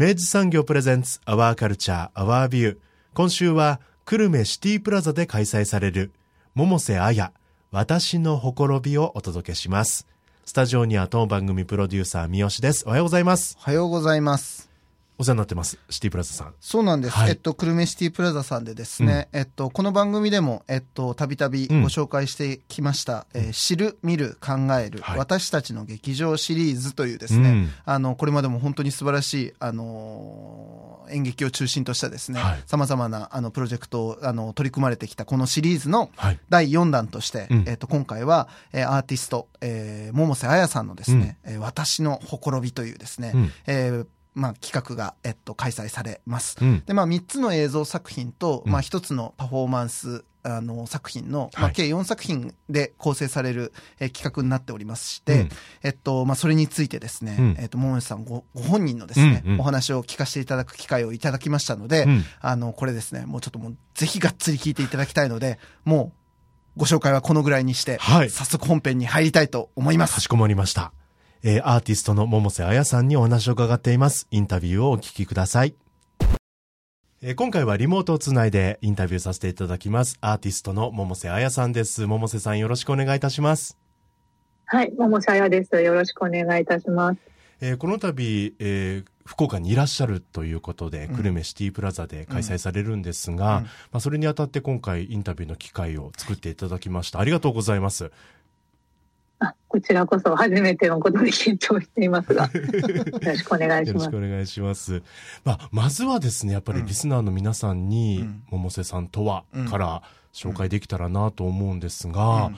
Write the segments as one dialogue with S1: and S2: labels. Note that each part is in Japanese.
S1: 明治産業プレゼンツアワーカルチャーアワービュー今週は久留米シティプラザで開催される百瀬彩私のほころびをお届けします。スタジオには当番組プロデューサー三好です。おはようございます。
S2: おはようございます。
S1: お世話になってます。シティプラザさん。
S2: そうなんです。はい、えっと、久留米シティプラザさんでですね、うん、えっと、この番組でも、えっと、たびたびご紹介してきました、うん、えー、知る、見る、考える、はい、私たちの劇場シリーズというですね、うん、あの、これまでも本当に素晴らしい、あのー、演劇を中心としたですね、さまざまな、あの、プロジェクトを、あの、取り組まれてきたこのシリーズの第4弾として、はい、えっと、今回は、えー、アーティスト、えー、百瀬彩さんのですね、うん、えー、私のほころびというですね、うん、えーまあ、企画が、えっと、開催されます。うん、で、まあ、3つの映像作品と、まあ、1つのパフォーマンス、あの作品の、まあ、計4作品で構成される、え企画になっておりまして、うん、えっとまあ、それについてですね、うん、えっと、桃井さんごご本人のですね、うんうん、お話を聞かせていただく機会をいただきましたので、うん、あのこれですねもうちょっともうぜひがっつり聞いていただきたいのでもうご紹介はこのぐらいにして、はい、早速本編に入りたいと思います。
S1: かしこまりました。えー、アーティストの百瀬彩さんにお話を伺っています。インタビューをお聞きください。えー、今回はリモートをつないでインタビューさせていただきます。アーティストの百瀬彩さんです。百瀬さんよろしくお願いいたします。
S3: はい、百瀬彩です。よろしくお願いいたします。
S1: えー、この度、えー、福岡にいらっしゃるということで、久留米シティプラザで開催されるんですが、うんうん、まあ、それにあたって今回インタビューの機会を作っていただきました。ありがとうございます。
S3: あこちらこそ初めてのことで緊張していますが、よろしくお願いします。よろしくお願いします。
S1: まあ、まずはですね、やっぱりリスナーの皆さんに、うん、百瀬さんとは、から紹介できたらなと思うんですが、うん。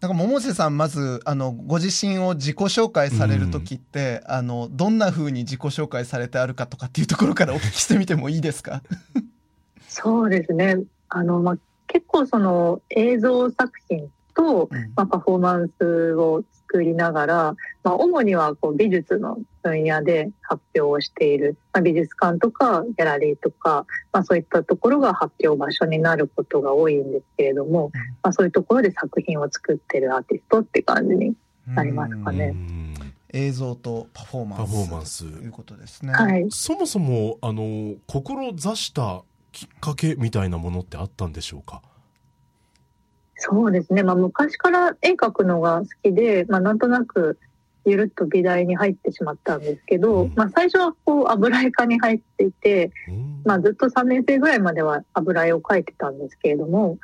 S2: なんか百瀬さんまずあのご自身を自己紹介される時って、うん、あのどんなふうに自己紹介されてあるかとかっていうところから お聞きしてみてもいいですか？
S3: そうですね。あの、まあ、結構その映像作品と、まあ、パフォーマンスを作りながら、まあ、主にはこう美術の分野で発表をしている、まあ、美術館とかギャラリーとか、まあ、そういったところが発表場所になることが多いんですけれども、まあ、そういうところで作品を作ってるアーティストって感じになりますかね。
S2: 映像とパフォーマンス。パフォーマンス。ということですね。
S3: はい。
S1: そもそも、あの、志したきっかけみたいなものってあったんでしょうか？
S3: そうですね、まあ、昔から絵描くのが好きで、まあ、なんとなくゆるっと美大に入ってしまったんですけど、うん、まあ、最初はこう油絵科に入っていて、うん、まあ、ずっと3年生ぐらいまでは油絵を描いてたんですけれども、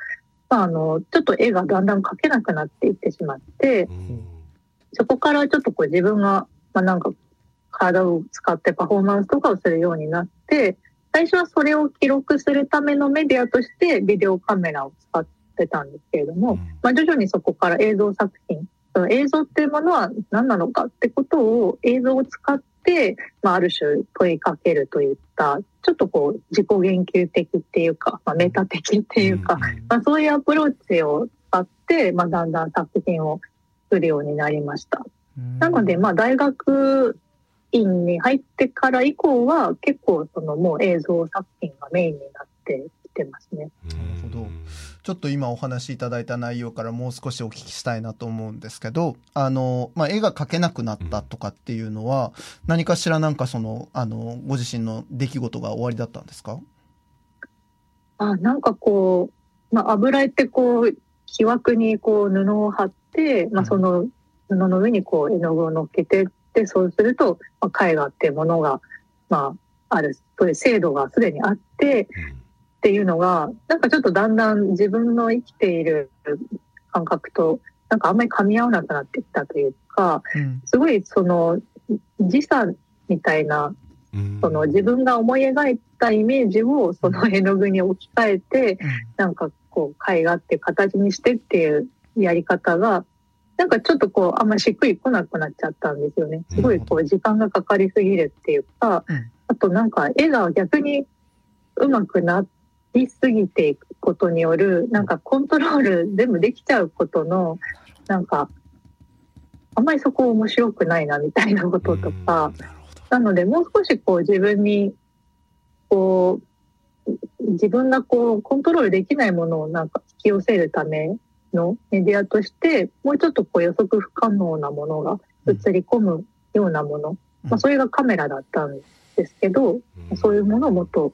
S3: まあ、あのちょっと絵がだんだん描けなくなっていってしまって、うん、そこからちょっとこう自分が、まあ、なんか体を使ってパフォーマンスとかをするようになって最初はそれを記録するためのメディアとしてビデオカメラを使ってってたんですけれども、まあ、徐々にそこから映像作品その映像っていうものは何なのかってことを映像を使って、まあ、ある種問いかけるといったちょっとこう自己言及的っていうか、まあ、メタ的っていうか、まあ、そういうアプローチを使って、まあ、だんだん作品を作るようになりました。なので、まあ、大学院に入ってから以降は結構そのもう映像作品がメインになってきてますね。
S2: なるほど。ちょっと今お話しいただいた内容からもう少しお聞きしたいなと思うんですけど、あの、まあ、絵が描けなくなったとかっていうのは、何かしらなんかその、あの、ご自身の出来事が終わりだったんですか？
S3: あ、なんかこう、まあ、油絵ってこう、木枠にこう布を貼って、まあ、その布の上にこう絵の具を乗っけてでそうすると、まあ、絵画っていうものが、まあ、ある、そういう制度がすでにあって、っていうのが、なんかちょっとだんだん自分の生きている感覚と、なんかあんまり噛み合わなくなってきたというか、
S2: うん。
S3: すごいその時差みたいな、
S1: うん。
S3: その自分が思い描いたイメージをその絵の具に置き換えて、なんかこう絵画って形にしてっていうやり方が、なんかちょっとこうあんまりしっくりこなくなっちゃったんですよね。すごいこう時間がかかりすぎるっていうか、
S2: うん。
S3: あとなんか絵が逆に上手くなりすぎていくことによる、なんかコントロール全部できちゃうことの、なんか、あんまりそこ面白くないなみたいなこととか、
S1: うんな
S3: ので、もう少しこう自分に、こう、自分がこうコントロールできないものをなんか引き寄せるためのメディアとして、もうちょっとこう予測不可能なものが映り込むようなもの、
S2: うん。
S3: まあそれがカメラだったんですけど、
S1: うん。
S3: そういうものをもっと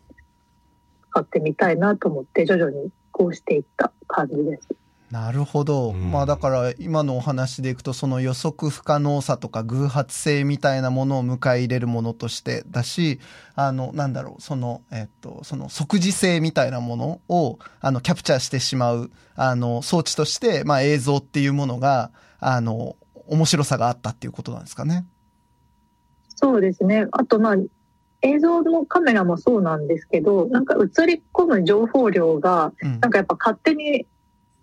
S3: 使ってみたいなと思って徐々にこうしていった感じです。
S2: なるほど。
S1: うん
S2: まあだから今のお話でいくとその予測不可能さとか偶発性みたいなものを迎え入れるものとしてだし、あの、なんだろう、その、えっと、その即時性みたいなものを、あの、キャプチャーしてしまう、あの、装置として、まあ映像っていうものが、あの、面白さがあったっていうことなんですかね。
S3: そうですね。あとまあ映像のカメラもそうなんですけど、なんか映り込む情報量が
S2: うん。
S3: なんかやっぱ勝手に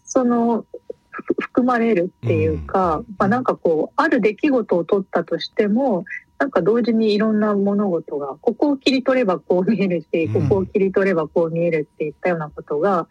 S3: そのふ含まれるっていうか、まあなんかこうある出来事を取ったとしてもなんか同時にいろんな物事がここを切り取ればこう見えるし
S1: うん。
S3: ここを切り取ればこう見えるっていったようなことが、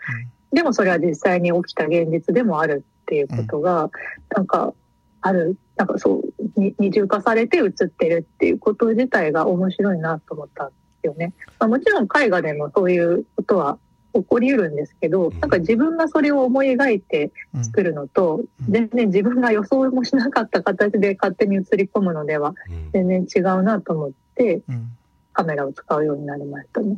S3: でもそれは実際に起きた現実でもあるっていうことが、なんかあるなんかそうに二重化されて映ってるっていうこと自体が面白いなと思ったんですよね。まあ、もちろん絵画でもそういうことは起こりうるんですけど、
S1: うん。
S3: なんか自分がそれを思い描いて
S2: うん
S3: 作るのと、
S2: うん。
S3: 全然自分が予想もしなかった形で勝手に映り込むのでは
S1: うん。
S3: 全然違うなと思って
S2: うん。
S3: カメラを使うようになりましたね。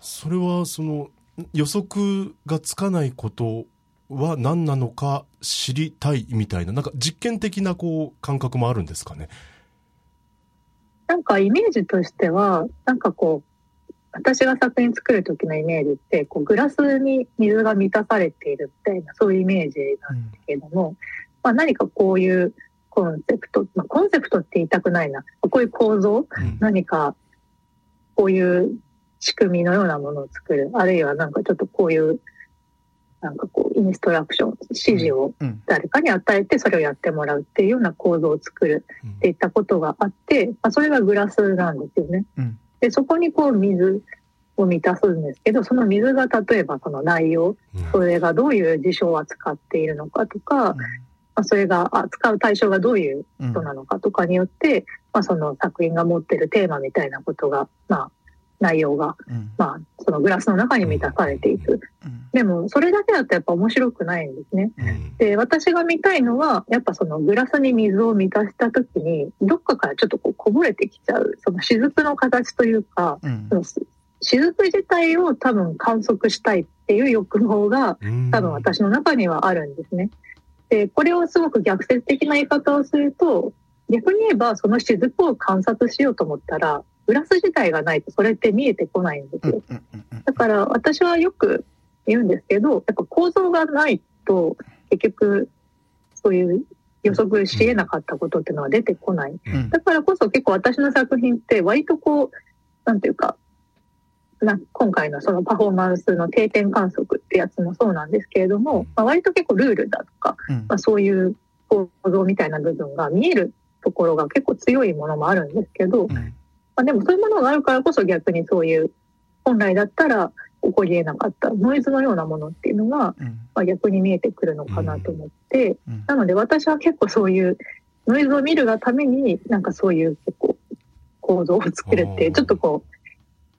S1: それはその予測がつかないことは何なのか知りたいみたいななんか実験的なこう感覚もあるんですかね？
S3: なんかイメージとしては、なんかこう、私が作品作る時のイメージって、こうグラスに水が満たされているみたいな、そういうイメージなんですけれども、まあ何かこういうコンセプト、まあコンセプトって言いたくないな、こういう構造、
S1: うん。
S3: 何かこういう仕組みのようなものを作る、あるいはなんかちょっとこういう、なんかこうインストラクション、指示を
S2: うん。
S3: 誰かに与えてそれをやってもらうっていうような構造を作るっていったことがあって、まあ、それがグラスなんですよね。
S2: うん。
S3: でそこにこう水を満たすんですけどその水が例えばその内容
S1: うん。
S3: それがどういう事象を扱っているのかとか、まあ、それが扱う対象がどういう
S2: うん
S3: 人なのかとかによって、まあ、その作品が持ってるテーマみたいなことが、まあ、内容が、
S2: うん。
S3: まあ、そのグラスの中に満たされていく。
S2: うん。
S3: でもそれだけだとやっぱ面白くないんですね。
S1: うん。
S3: で私が見たいのはやっぱそのグラスに水を満たした時にどっかからちょっとこうこぼれてきちゃうその雫の形というか
S2: うん。
S3: その雫自体を多分観測したいっていう欲望が
S1: うん。
S3: 多分私の中にはあるんですね。でこれをすごく逆説的な言い方をすると逆に言えばその雫を観察しようと思ったらグラス自体がないとそれって見えてこないんですよ。だから私はよく言うんですけど、やっぱ構造がないと結局そういう予測し得なかったことっていうのは出てこない。
S2: うん。
S3: だからこそ結構私の作品って割とこう、なんていうか、な今回のそのパフォーマンスの定点観測ってやつもそうなんですけれども、まあ、割と結構ルールだとか、
S2: うん。
S3: まあ、そういう構造みたいな部分が見えるところが結構強いものもあるんですけど、
S2: うん
S3: まあ、でもそういうものがあるからこそ逆にそういう本来だったら起こり得なかったノイズのようなものっていうのが、
S2: うん。
S3: まあ、逆に見えてくるのかなと思って、
S2: うん。
S3: なので私は結構そういうノイズを見るがためになんかそういう結構構造を作るってちょっとこう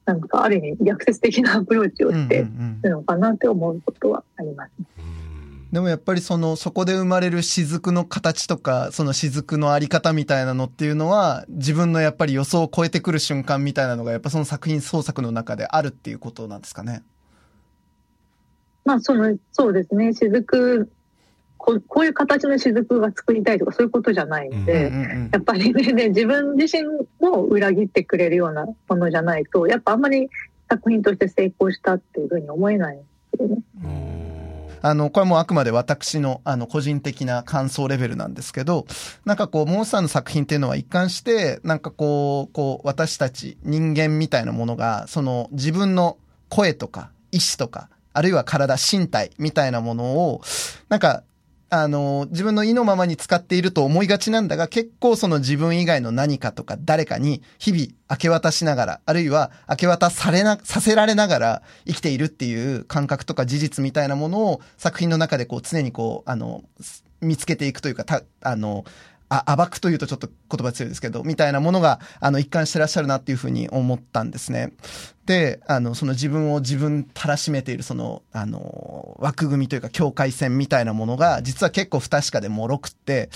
S3: なんかある意味逆説的なアプローチをして
S2: うんうんうん。
S3: るのかなって思うことはあります。ね。
S1: うん
S2: でもやっぱりその、そこで生まれる雫の形とか、その雫のあり方みたいなのっていうのは、自分のやっぱり予想を超えてくる瞬間みたいなのが、やっぱその作品創作の中であるっていうことなんですかね？
S3: まあそのそうですね雫ここういう形の雫が作りたいとかそういうことじゃないので、やっぱりねね自分自身も裏切ってくれるようなものじゃないとやっぱあんまり作品として成功したっていうふうに思えないんですよね。
S2: あの、これもあくまで私の、あの、個人的な感想レベルなんですけど、なんかこう、モンスターの作品っていうのは一貫して、なんかこう、こう、私たち人間みたいなものが、その自分の声とか意志とか、あるいは体、身体みたいなものを、なんかあの、自分の意のままに使っていると思いがちなんだが、結構その自分以外の何かとか誰かに日々明け渡しながら、あるいは明け渡されな、させられながら生きているっていう感覚とか事実みたいなものを作品の中でこう常にこう、あの、見つけていくというか、た、あの、あ、暴くというとちょっと言葉強いですけど、みたいなものが、あの、一貫してらっしゃるなっていうふうに思ったんですね。で、あの、その自分を自分たらしめている、その、あの、枠組みというか境界線みたいなものが、実は結構不確かでもろくって、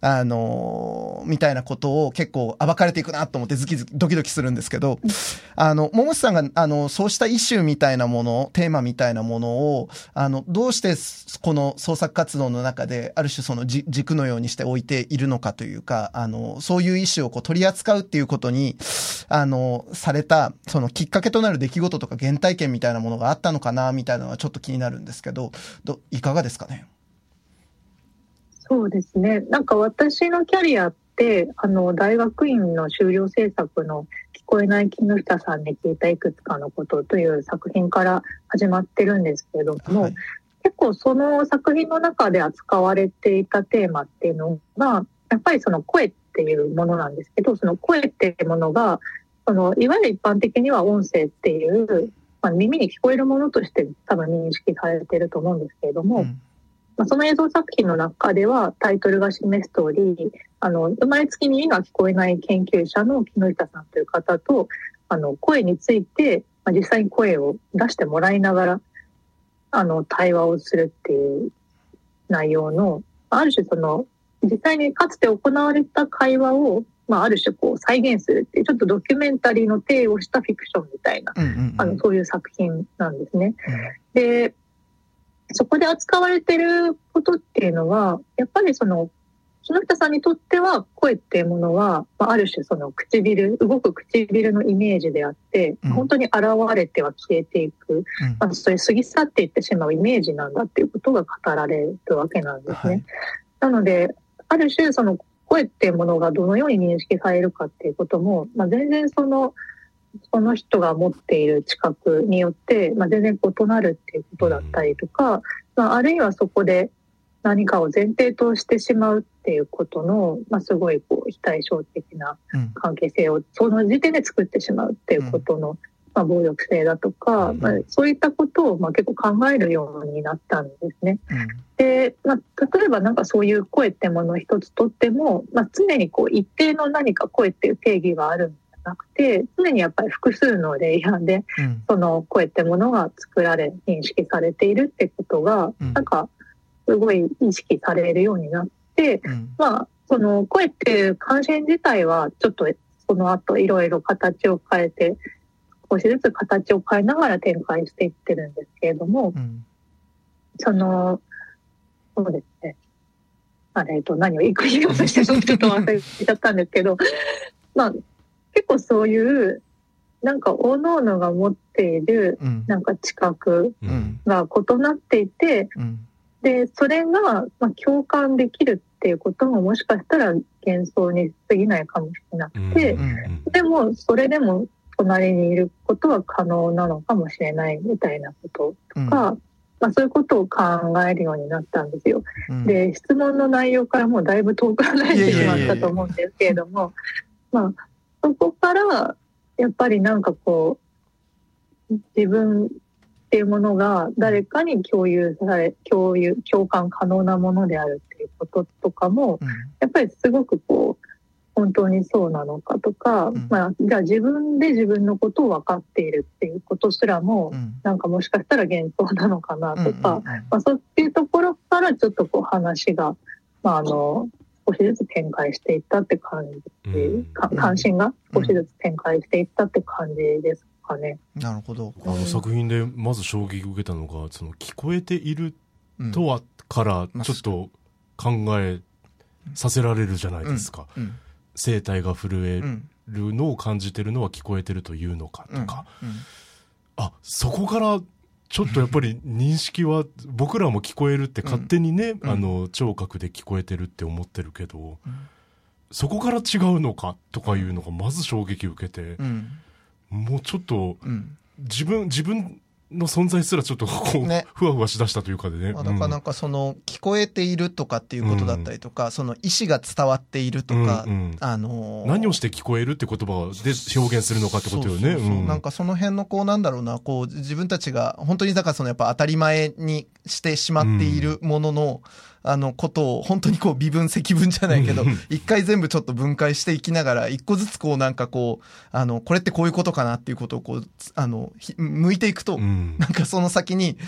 S2: あのみたいなことを結構暴かれていくなと思ってズキズキ、ドキドキするんですけど、あの、桃地さんが、あの、そうしたイシューみたいなもの、テーマみたいなものを、あの、どうしてこの創作活動の中で、ある種その軸のようにして置いているのかというか、あの、そういうイシューをこう取り扱うっていうことに、あの、された、そのきっかけとなる出来事とか原体験みたいなものがあったのかな、みたいなのはちょっと気になるんですけど、ど、いかがですかね？
S3: そうですね。なんか私のキャリアって、あの、大学院の修了制作の聞こえない木下さんに聞いたいくつかのことという作品から始まってるんですけれども、はい、結構その作品の中で扱われていたテーマっていうのが、やっぱりその声っていうものなんですけど、その声っていうものが、そのいわゆる一般的には音声っていう、まあ、耳に聞こえるものとして多分認識されてると思うんですけれども、うんまあ、その映像作品の中ではタイトルが示す通り、あの、生まれつき耳が聞こえない研究者の木下さんという方と、あの、声について、まあ、実際に声を出してもらいながら、あの、対話をするっていう内容の、ある種その、実際にかつて行われた会話を、まあ、ある種こう再現するっていう、ちょっとドキュメンタリーの体をしたフィクションみたいな、あの、そういう作品なんですね。で、そこで扱われてることっていうのは、やっぱりその、木下さんにとっては声っていうものは、まあ、ある種その唇、動く唇のイメージであって、うん、本当に現れては消えていく、うん、まあ、それ過ぎ去っていってしまうイメージなんだっていうことが語られるわけなんですね。はい、なので、ある種その声っていうものがどのように認識されるかっていうことも、まあ、全然その、その人が持っている知覚によって、まあ、全然異なるっていうことだったりとか、まあ、あるいはそこで何かを前提としてしまうっていうことの、まあ、すごいこう非対称的な関係性をその時点で作ってしまうっていうことの、まあ、暴力性だとか、まあ、そういったことをまあ結構考えるようになったんですね。で、まあ、例えばなんかそういう声ってものを一つとっても、まあ、常にこう一定の何か声っていう定義があるんなくて常にやっぱり複数のレイヤーで、うん、その声ってものが作られ認識されているってことが、うん、なんかすごい意識されるようになって、うん、まあその声っていう関心自体はちょっとその後いろいろ形を変えて少しずつ形を変えながら展開していってるんですけれども、そのそうですね。あれと何を言いましてちょっと忘れちゃったんですけど まあ結構そういうなんか各々が持っているなんか知覚が異なっていて、でそれがま共感できるっていうことももしかしたら幻想に過ぎないかもしれなくて、でもそれでも隣にいることは可能なのかもしれないみたいなこととか、まあ、そういうことを考えるようになったんですよ。で質問の内容からもうだいぶ遠く離れてしまったと思うんですけれどもまあそこからやっぱりなんかこう自分っていうものが誰かに共有され共有共感可能なものであるっていうこととかも、やっぱりすごくこう本当にそうなのかとか、うん、まあ、じゃあ自分で自分のことを分かっているっていうことすらも、うん、なんかもしかしたら幻想なのかなとか、まあ、そういうところからちょっとこう話が、まあ、あの少しずつ展開していったって感じ、うん、関心が少しずつ展開していったって感じですかね。
S2: なるほど。
S1: あの作品でまず衝撃を受けたのが、その聞こえているっとはからちょっと考えさせられるじゃないですか。
S2: うん。
S1: 声帯が震えるのを感じてるのは聞こえてるというのかとか。
S2: うん。
S1: あ、そこからちょっとやっぱり認識は僕らも聞こえるって勝手にね、
S2: うん。
S1: あの聴覚で聞こえてるって思ってるけど、
S2: うん
S1: そこから違うのかとかいうのがまず衝撃を受けて
S2: う、ん。
S1: もうちょっと
S2: うん。
S1: 自分自分の存在すらちょっとこう、
S2: ね。
S1: ふわふわしだしたというかでね。
S2: まあ、だからなんかその聞こえているとかっていうことだったりとか、その意思が伝わっているとか、
S1: うんうん
S2: あのー
S1: 何をして聞こえるって言葉で表現するのかってことよね。
S2: そうなんかその辺のこうなんだろうな、こう自分たちが本当にだからそのやっぱ当たり前にしてしまっているものの、あのことを本当にこう微分積分じゃないけど
S1: うん、
S2: 一回全部ちょっと分解していきながら、一個ずつこうなんかこう、あの、これってこういうことかなっていうことをこう、つあの、ひ向いていくと、
S1: うん
S2: なんかその先に、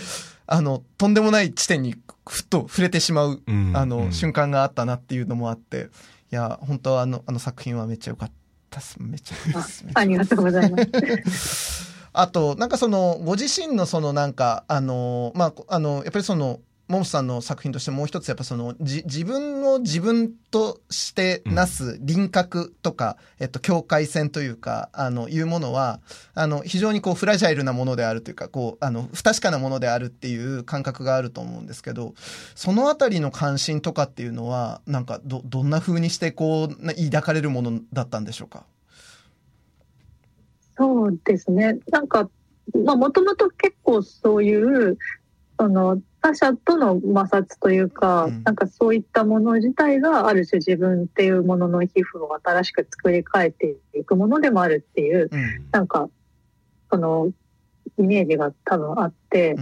S2: あの、とんでもない地点にふっと触れてしまう、
S1: うん
S2: あの、
S1: うん
S2: 瞬間があったなっていうのもあって、いや、本当はあの、あの作品はめっちゃ良かったっす。めっちゃ良かったっす。めっちゃ
S3: ありがとうございます。
S2: あと、なんかその、ご自身のそのなんか、あの、まあ、あの、やっぱりその、モモさんの作品としてもう一つやっぱその、じ、自分を自分としてなす輪郭とか、えっと、境界線というか、あの、いうものは、あの、非常にこう、フラジャイルなものであるというか、こう、あの、不確かなものであるっていう感覚があると思うんですけど、そのあたりの関心とかっていうのは、なんか、ど、どんな風にしてこう、な抱かれるものだったんでしょうか？
S3: そうですね。なんか、まあ、もともと結構そういう、その、他者との摩擦というか、
S2: うん
S3: なんかそういったもの自体がある種自分っていうものの皮膚を新しく作り変えていくものでもあるっていう、
S2: うん。
S3: なんか、その、イメージが多分あって、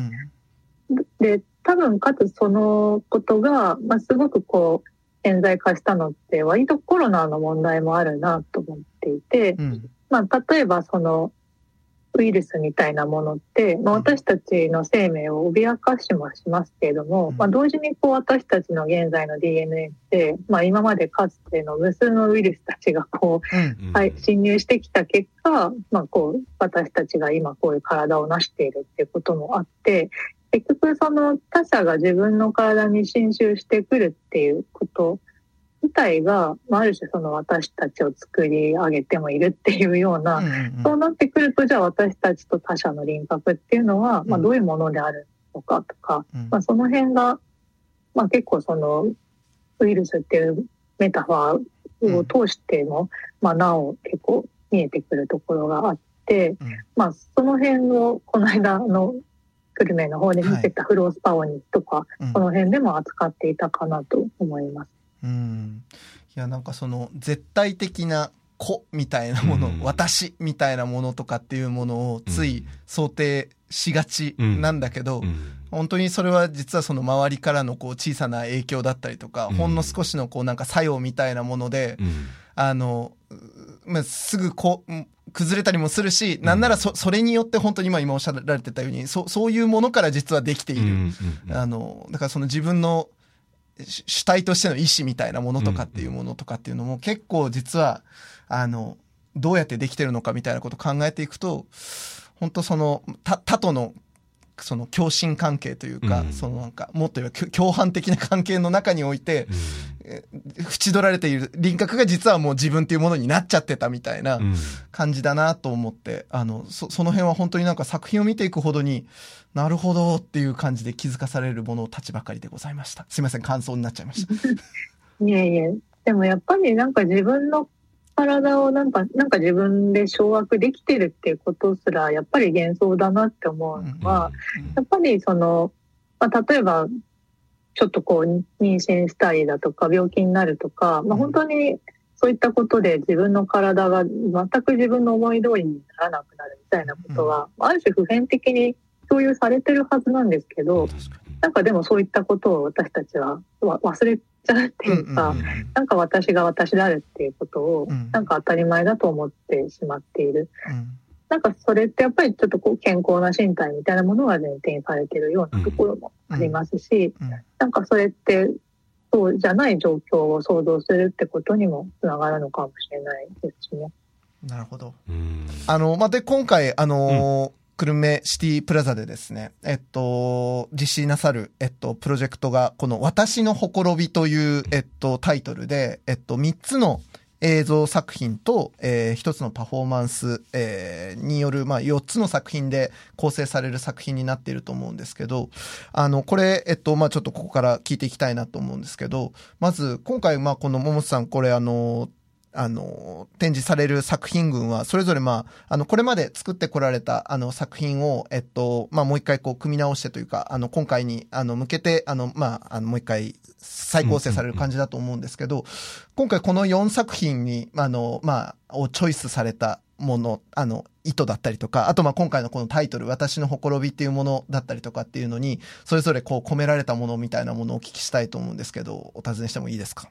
S2: うん。
S3: で、多分かつそのことが、まあ、すごくこう、顕在化したのって割とコロナの問題もあるなと思っていて、
S2: うん。
S3: まあ、例えばそのウイルスみたいなものって、まあ、
S2: うん
S3: 私たちの生命を脅かしもしますけれども、
S2: うん
S3: まあ、同時にこう私たちの現在の DNA って、まあ、今までかつての無数のウイルスたちがこ
S2: うん。
S3: う、はい、侵入してきた結果、まあ、こう私たちが今こういう体を成しているっていうこともあって結局その他者が自分の体に侵襲してくるっていうこと自体が、まあ、ある種その私たちを作り上げてもいるっていうような、
S2: うんうん
S3: そうなってくるとじゃあ私たちと他者の輪郭っていうのは、まあ、
S2: うん
S3: どういうものであるのかとか、
S2: うん。
S3: まあ、その辺が、まあ、結構そのウイルスっていうメタファーを通しても、まあ、なお結構見えてくるところがあって、
S2: うん。
S3: まあ、その辺をこの間の久留米の方で見てたフロースパオニとか、
S2: うん。
S3: この辺でも扱っていたかなと思います。
S2: うん。いやなんかその絶対的な子みたいなもの、
S1: うん。
S2: 私みたいなものとかっていうものをつい想定しがちなんだけど、
S1: うん。
S2: 本当にそれは実はその周りからのこう小さな影響だったりとか、
S1: うん。
S2: ほんの少しのこうなんか作用みたいなもので、
S1: うん。
S2: あの、うまあ、すぐこう、うん崩れたりもするし、なんならそそれによって本当に今今おっしゃられてたように、そそういうものから実はできている。あの、だからその自分の主体としての意思みたいなものとかっていうものとかっていうのも結構実は、あの、どうやってできてるのかみたいなことを考えていくと、本当その、他他との、その共振関係というか、
S1: うん
S2: そのなんか、もっと言えば共共犯的な関係の中において、え縁取られている輪郭が実はもう自分っていうものになっちゃってたみたいな
S1: うん
S2: 感じだなと思って、あの、そ、その辺は本当になんか作品を見ていくほどに、なるほどっていう感じで気づかされるものたちばかりでございました。すいません、感想になっちゃいました。
S3: いえいえ。でもやっぱりなんか自分の体をなんか、なんか自分で掌握できてるっていうことすら、やっぱり幻想だなって思うのは、やっぱりその、まあ、例えば、ちょっとこう、妊娠したりだとか、病気になるとか、まあ、
S2: うん。
S3: 本当にそういったことで自分の体が全く自分の思い通りにならなくなるみたいなことは、ある種普遍的に共有されてるはずなんですけど、なんかでもそういったことを私たちはわ忘れちゃうっていうか、
S2: うんうんうん
S3: なんか私が私であるっていうことを
S2: うん、
S3: なんか当たり前だと思ってしまっている。
S2: うん。
S3: なんかそれってやっぱりちょっとこう健康な身体みたいなものが前提にされているようなところもありますし、
S2: うん。
S3: なんかそれってそうじゃない状況を想像するってことにもつながるのかもしれないですしね。
S2: なるほど。
S1: うん。
S2: あの、まあ、で、今回、あのー久留米シティプラザでですね、えっと、実施なさる、えっと、プロジェクトが、この私のほころびという、えっと、タイトルで、えっと、3つの映像作品と、えー、一つのパフォーマンス、えー、による、まあ、4つの作品で構成される作品になっていると思うんですけど、あの、これ、えっと、まあ、ちょっとここから聞いていきたいなと思うんですけど、まず、今回、まあ、この桃さん、これ、あの、あの、展示される作品群は、それぞれまあ、あの、これまで作ってこられた、あの、作品を、えっと、まあ、もう一回こう、組み直してというか、あの、今回に、あの、向けて、あの、まあ、あの、もう一回、再構成される感じだと思うんですけど、今回この4作品に、あの、まあ、をチョイスされたもの、あの、意図だったりとか、あとまあ今回のこのタイトル、私のほころびっていうものだったりとかっていうのに、それぞれこう込められたものみたいなものをお聞きしたいと思うんですけど、お尋ねしてもいいですか？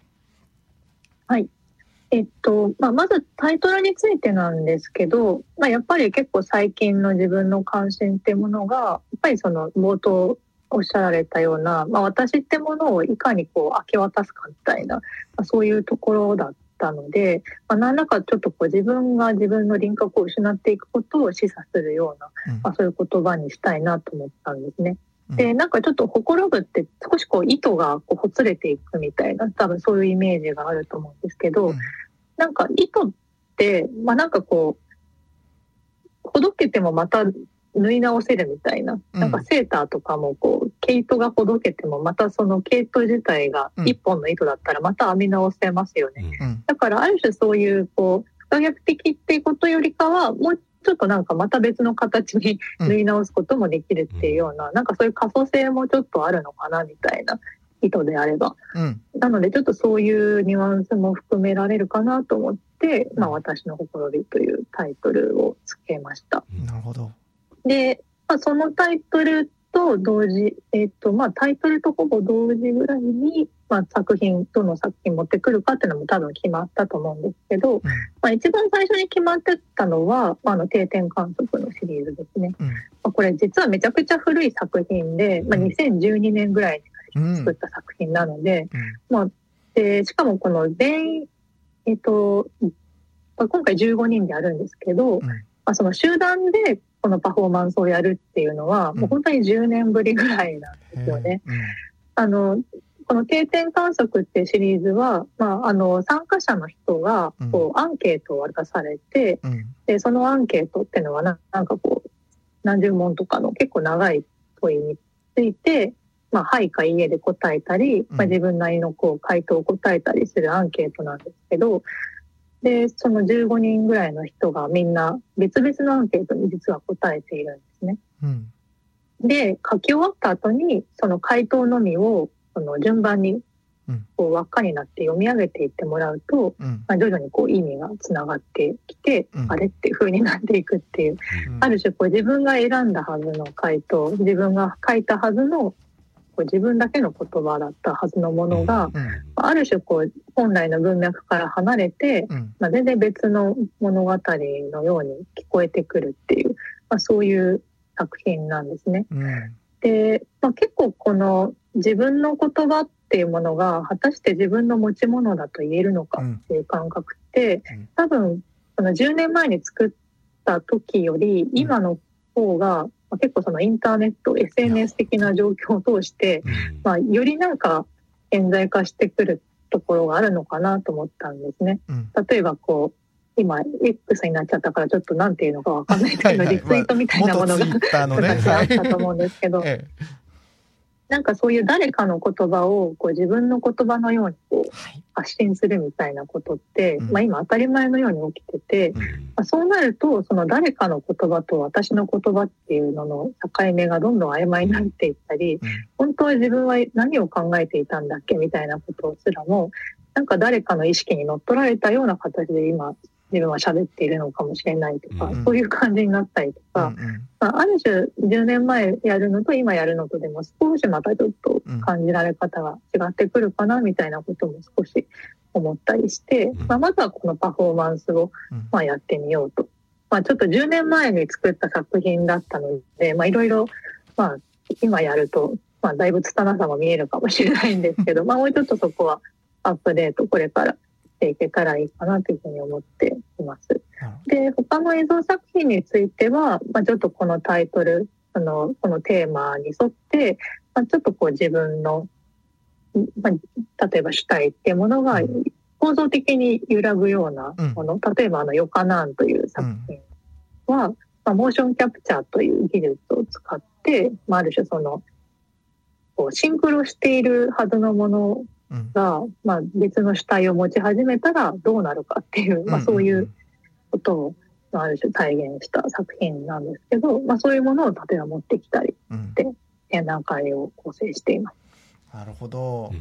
S3: はい。えっと、まあ、まずタイトルについてなんですけど、まあ、やっぱり結構最近の自分の関心ってものが、やっぱりその冒頭おっしゃられたような、まあ、私ってものをいかにこう明け渡すかみたいな、まあ、そういうところだったので、まあ、何らかちょっとこう自分が自分の輪郭を失っていくことを示唆するような、まあ、そういう言葉にしたいなと思ったんですね。で、なんかちょっとほころぶって少しこう糸がこうほつれていくみたいな、多分そういうイメージがあると思うんですけど、うん、なんか糸って、まあなんかこう、ほどけてもまた縫い直せるみたいな、なんかセーターとかもこう、毛糸がほどけてもまたその毛糸自体が一本の糸だったらまた編み直せますよね。うん、だからある種そういうこう、不可逆的っていうことよりかは、もうちょっとなんかまた別の形に縫い直すこともできるっていうような、うん、なんかそういう可塑性もちょっとあるのかなみたいな意図であれば。うん、なのでちょっとそういうニュアンスも含められるかなと思って、まあ、私のほころびというタイトルをつけました。
S2: なるほど。
S3: で、まあ、そのタイトルと同時、えっ、ー、と、まあ、タイトルとほぼ同時ぐらいに、まあ、作品、どの作品持ってくるかっていうのも多分決まったと思うんですけど、うん、まあ、一番最初に決まってたのは、まあ、あの定点観測のシリーズですね。うん、まあ、これ実はめちゃくちゃ古い作品で、まあ、2012年ぐらいに作った作品なので、うん、まあ、でしかもこの全員、えっ、ー、と、今回15人であるんですけど、まあ、その集団でこのパフォーマンスをやるっていうのは、もう本当に10年ぶりぐらいなんですよね。あの、この定点観測っていうシリーズは、まあ、あの、参加者の人が、こう、アンケートを渡されて、うん、で、そのアンケートっていうのはな、なんかこう、何十問とかの結構長い問いについて、まあ、はいかいえで答えたり、まあ、自分なりのこう、回答を答えたりするアンケートなんですけど、で、その15人ぐらいの人がみんな別々のアンケートに実は答えているんですね。うん、で、書き終わった後に、その回答のみをその順番にこう輪っかになって読み上げていってもらうと、うん、まあ、徐々にこう意味がつながってきて、うん、あれっていう風になっていくっていう、ある種こう自分が選んだはずの回答自分が書いたはずのこう自分だけの言葉だったはずのものが、うん、ある種こう本来の文脈から離れて、うん、まあ、全然別の物語のように聞こえてくるっていう、まあ、そういう作品なんですね。うん、で、まあ、結構この自分の言葉っていうものが果たして自分の持ち物だと言えるのかっていう感覚って、多分この10年前に作った時より今の方がまあ、結構そのインターネット SNS 的な状況を通して、まあ、よりなんか顕在化してくるところがあるのかなと思ったんですね。例えばこう今 X になっちゃったからちょっとなんていうのかわかんないけど、リツイートみたいなものが、昔あったと思うんですけど、ええ、なんかそういう誰かの言葉をこう自分の言葉のようにこう発信するみたいなことって、はい、まあ、今当たり前のように起きてて、うん、まあ、そうなるとその誰かの言葉と私の言葉っていうのの境目がどんどん曖昧になっていったり、うん、本当は自分は何を考えていたんだっけみたいなことすらもなんか誰かの意識に乗っ取られたような形で今自分は喋っているのかもしれないとか、うん、そういう感じになったりとか、うんうん、まあ、ある種10年前やるのと今やるのとでも少しまたちょっと感じられ方が違ってくるかなみたいなことも少し思ったりして、まあ、まずはこのパフォーマンスをまあやってみようと。まあ、ちょっと10年前に作った作品だったので、まあ、いろいろ、まあ、今やると、まあ、だいぶ拙さも見えるかもしれないんですけど、まあ、もうちょっとそこはアップデートこれからしていけたらいいかなというふうに思っています。で、他の映像作品については、まあ、ちょっとこのタイトル、あの、このテーマに沿って、まあ、ちょっとこう自分の、まあ、例えば主体っていうものが構造的に揺らぐようなもの、例えばあの、ヨカナーンという作品は、まあ、モーションキャプチャーという技術を使って、まあ、ある種その、こうシンクロしているはずのものが、まあ、別の主体を持ち始めたらどうなるかっていう、まあ、そういうことを、まあ、ある種体現した作品なんですけど、まあ、そういうものを例えば持ってきたりして展覧会を構成しています。
S2: なるほど。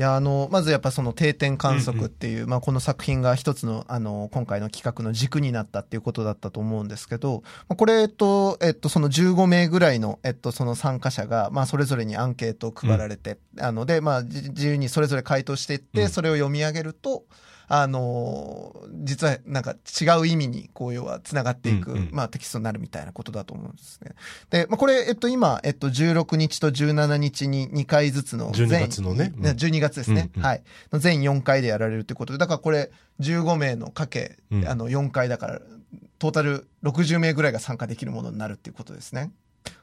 S2: や、あの、まずやっぱその定点観測っていう、うんうん、まあこの作品が一つの、あの、今回の企画の軸になったっていうことだったと思うんですけど、これ、えっと、えっと、その15名ぐらいの、えっと、その参加者が、まあそれぞれにアンケートを配られて、うん、あの、で、まあ自由にそれぞれ回答していって、それを読み上げると、あの、実はなんか違う意味に、こう、要は繋がっていく、うんうん、まあテキストになるみたいなことだと思うんですね。で、まあこれ、えっと今、えっと16日と17日に2回ずつの
S1: 12月のね。
S2: うん、12月ですね。うんうん、はい。の全4回でやられるということで、だからこれ15名のかけ、うん、あの4回だから、トータル60名ぐらいが参加できるものになるっていうことですね。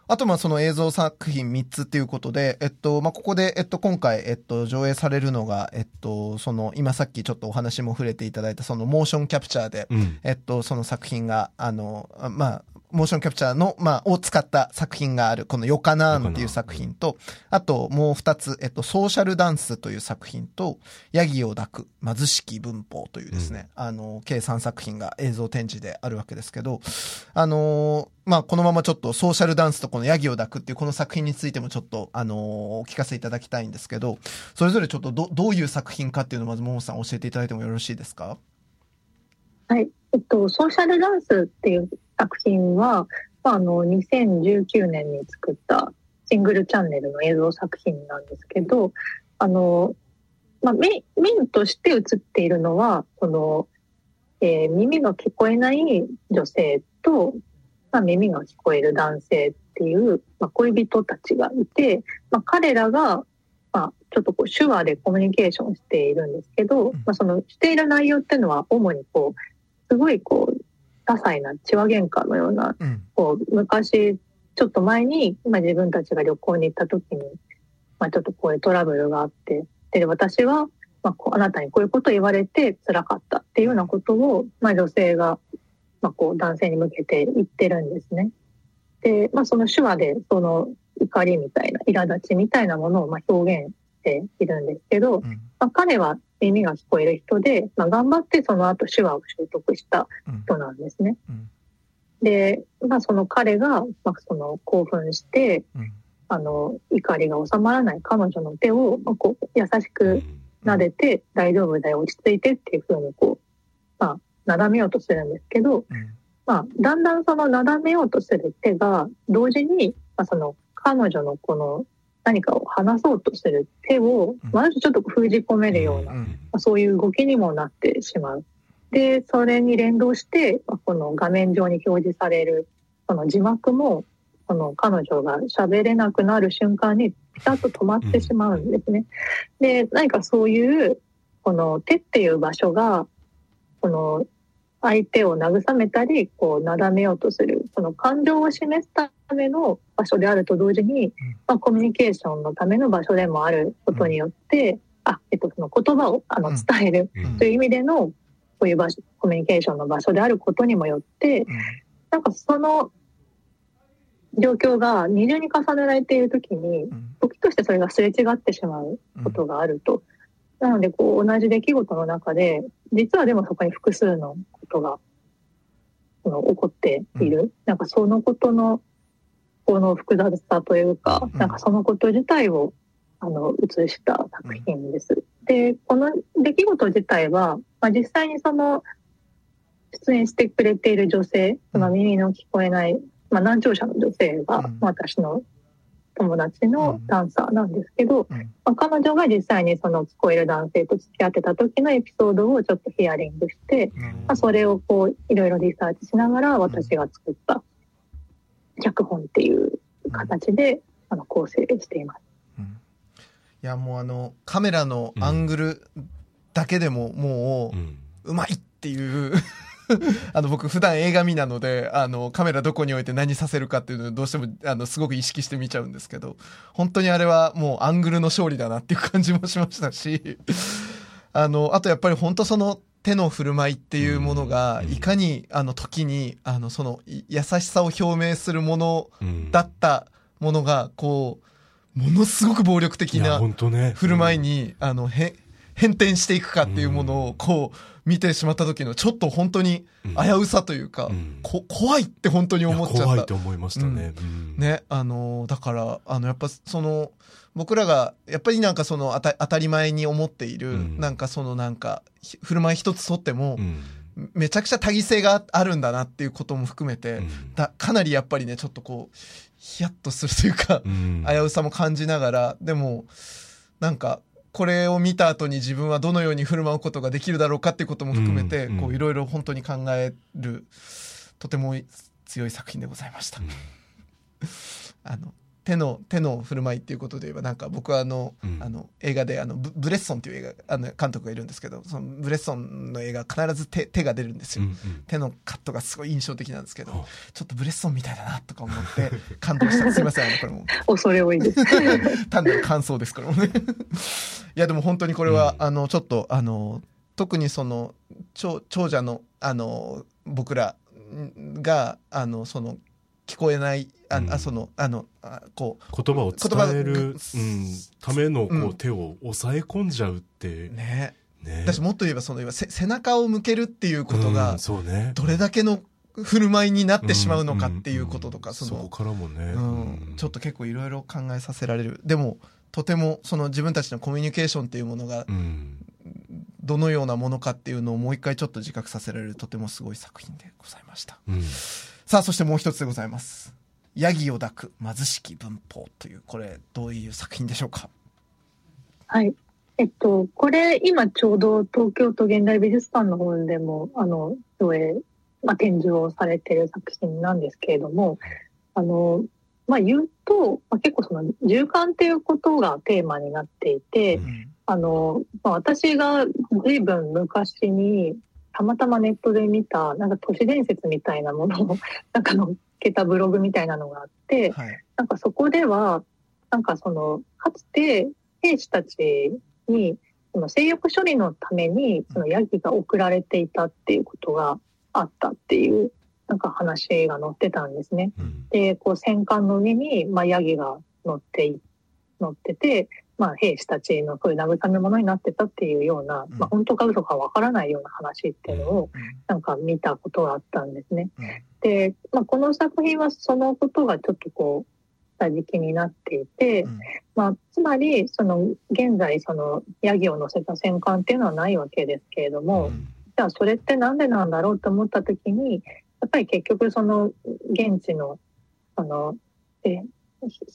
S2: あと、ま、その映像作品3つっていうことで、えっと、まあ、ここで、えっと、今回、えっと、上映されるのが、えっと、その、今さっきちょっとお話も触れていただいた、その、モーションキャプチャーで、うん、えっと、その作品が、あの、まあ、モーションキャプチャーの、まあ、を使った作品がある、このヨカナーンっていう作品と、あともう二つ、えっと、ソーシャルダンスという作品と、ヤギを抱く貧しき文法というですね、うん、あの、計3作品が映像展示であるわけですけど、あの、まあ、このままちょっとソーシャルダンスとこのヤギを抱くっていうこの作品についてもちょっと、あのお聞かせいただきたいんですけど、それぞれちょっとど、どういう作品かっていうのをまず、ももさん教えていただいてもよろしいですか？
S3: はい。えっと、ソーシャルダンスっていう作品は、まあ、あの、2019年に作ったシングルチャンネルの映像作品なんですけど、あの、まあ、メメインとして映っているのは、その、えー、耳が聞こえない女性と、まあ、耳が聞こえる男性っていう、まあ、恋人たちがいて、まあ、彼らが、まあ、ちょっとこう手話でコミュニケーションしているんですけど、まあ、そのしている内容っていうのは主にこうすごいこう些細な血話喧嘩のような、こう昔ちょっと前に、まあ、自分たちが旅行に行った時に、まあ、ちょっとこういうトラブルがあってで私は、まあ、こうあなたにこういうことを言われて辛かったっていうようなことを、まあ、女性が、まあ、こう男性に向けて言ってるんですね。で、まあ、その手話でその怒りみたいな苛立ちみたいなものをまあ表現しているんですけど、うん、まあ、彼は耳が聞こえる人で、まあ、頑張ってその後手話を習得した人なんですね。うん。うん、で、まあ、その彼が、まあ、その興奮して、あの怒りが収まらない彼女の手を、まあ、こう優しく撫でて、大丈夫だよ落ち着いてっていうふうにこう、まあ、なだめようとするんですけど、まあ、だんだんそのなだめようとする手が同時に、まあ、その彼女のこの何かを話そうとする手を、まあ、ちょっと封じ込めるような、まあ、そういう動きにもなってしまう。で、それに連動して、まあ、この画面上に表示される、その字幕も、その彼女が喋れなくなる瞬間にピタッと止まってしまうんですね。で、何かそういう、この手っていう場所が、この相手を慰めたり、こう、なだめようとする、その感情を示すための場所であると同時に、まあ、コミュニケーションのための場所でもあることによって、あ、えっと、その言葉をあの伝えるという意味での、こういう場所、コミュニケーションの場所であることにもよって、なんかその状況が二重に重ねられているときに、時としてそれがすれ違ってしまうことがあると。なので、こう、同じ出来事の中で、実はでもそこに複数のことが、その、起こっている。うん、なんかそのことの、この複雑さというか、うん、なんかそのこと自体を、あの、映した作品です。うん、で、この出来事自体は、まあ、実際にその、出演してくれている女性、その耳の聞こえない、まあ、難聴者の女性が、私の友達のダンサーなんですけど、うん、まあ、彼女が実際にその聞こえる男性と付き合ってた時のエピソードをちょっとヒアリングして、うん、まあ、それをこういろいろリサーチしながら私が作った脚本っていう形で、あの構成しています。
S2: いやもうあのカメラのアングルだけでももう、うまいっていう あの僕普段映画見なのであのカメラどこに置いて何させるかっていうのをどうしてもあのすごく意識して見ちゃうんですけど本当にあれはもうアングルの勝利だなっていう感じもしましたし あのあとやっぱり本当その手の振る舞いっていうものがいかにあの時にあのその優しさを表明するものだったものがこうものすごく暴力的な振る舞いにあのへ変転していくかっていうものをこう見てしまった時のちょっと本当に危うさというか、うん、こ怖いって本当に思っちゃった。
S1: 怖いと思いましたね。
S2: うん、ね、あの、だから、あの、やっぱその、僕らがやっぱりなんかその当たり前に思っている、うん、なんかそのなんか振る舞い一つとっても、めちゃくちゃ多義性があるんだなっていうことも含めて、だかなりやっぱりねちょっとこうヒヤッとするというか、危うさも感じながらでもなんかこれを見た後に自分はどのように振る舞うことができるだろうかっていうことも含めて、こういろいろ本当に考えるとても強い作品でございました。あの手の手の振る舞いっていうことで言えばなんか僕はあのうん、あの映画であのブブレッソンっていう映画あの監督がいるんですけどそのブレッソンの映画必ず手手が出るんですよ、うんうん、手のカットがすごい印象的なんですけど、ちょっとブレッソンみたいだなとか思って感動した。すいませんあのこれも。
S3: 恐れ多いです。
S2: 単なる感想ですからもね。いやでも本当にこれは、うん、あのちょっとあの特にその長長者のあの僕らがあのその聞こえないあ、うん、あそのあのあこ
S1: う言葉を伝える、うん、ためのこう、手を抑え込んじゃうって。
S2: ね。ね。私もっと言えばその背中を向けるっていうことが、そうね、どれだけの振る舞いになってしまうのかっていうこととか、
S1: そのこからもね、
S2: うん、ちょっと結構いろいろ考えさせられる。でもとてもその自分たちのコミュニケーションっていうものが、どのようなものかっていうのをもう一回ちょっと自覚させられるとてもすごい作品でございました。うんさあ、そしてもう一つでございます。ヤギを抱く貧しき文法という、これ、どういう作品でしょうか？
S3: はい。えっと、これ、今ちょうど東京都現代美術館の方でも、あの、上映、まあ、展示をされている作品なんですけれども、あの、まあ、言うと、まあ、結構その、循環っていうことがテーマになっていて、うん、あの、まあ、私が随分昔に、たまたまネットで見た、なんか都市伝説みたいなものを、なんか載っけたブログみたいなのがあって、はい、なんかそこでは、なんかその、かつて兵士たちに、その性欲処理のために、そのヤギが送られていたっていうことがあったっていう、なんか話が載ってたんですね。うん、で、こう戦艦の上に、まあ、ヤギが乗って乗ってて、まあ、兵士たちのそういう慰め物になってたっていうような、まあ、本当か嘘かわからないような話っていうのをなんか見たことがあったんですね。で、まあ、この作品はそのことがちょっとこう下敷きになっていて、まあ、つまりその現在そのヤギを乗せた戦艦っていうのはないわけですけれども、じゃあそれってなんでなんだろうと思った時にやっぱり結局その現地のそのえ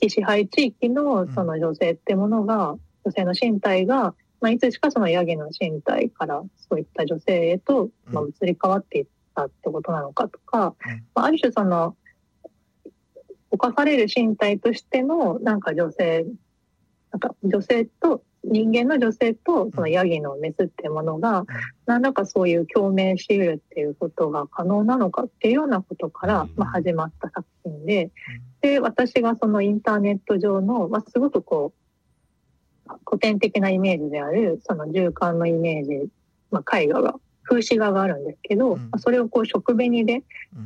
S3: 非支配地域のその女性ってものが、女性の身体が、まあ、いつしかそのヤギの身体からそういった女性へと、まあ、移り変わっていったってことなのかとか、まあ、ある種その犯される身体としてのなんか女性なんか女性と人間の女性とそのヤギのメスっていうものが何らかそういう共鳴し得るっていうことが可能なのかっていうようなことからまあ始まった作品でで私がそのインターネット上の、まあ、すごくこう古典的なイメージであるその循環のイメージ、まあ、絵画が風刺画があるんですけど、それをこう食紅で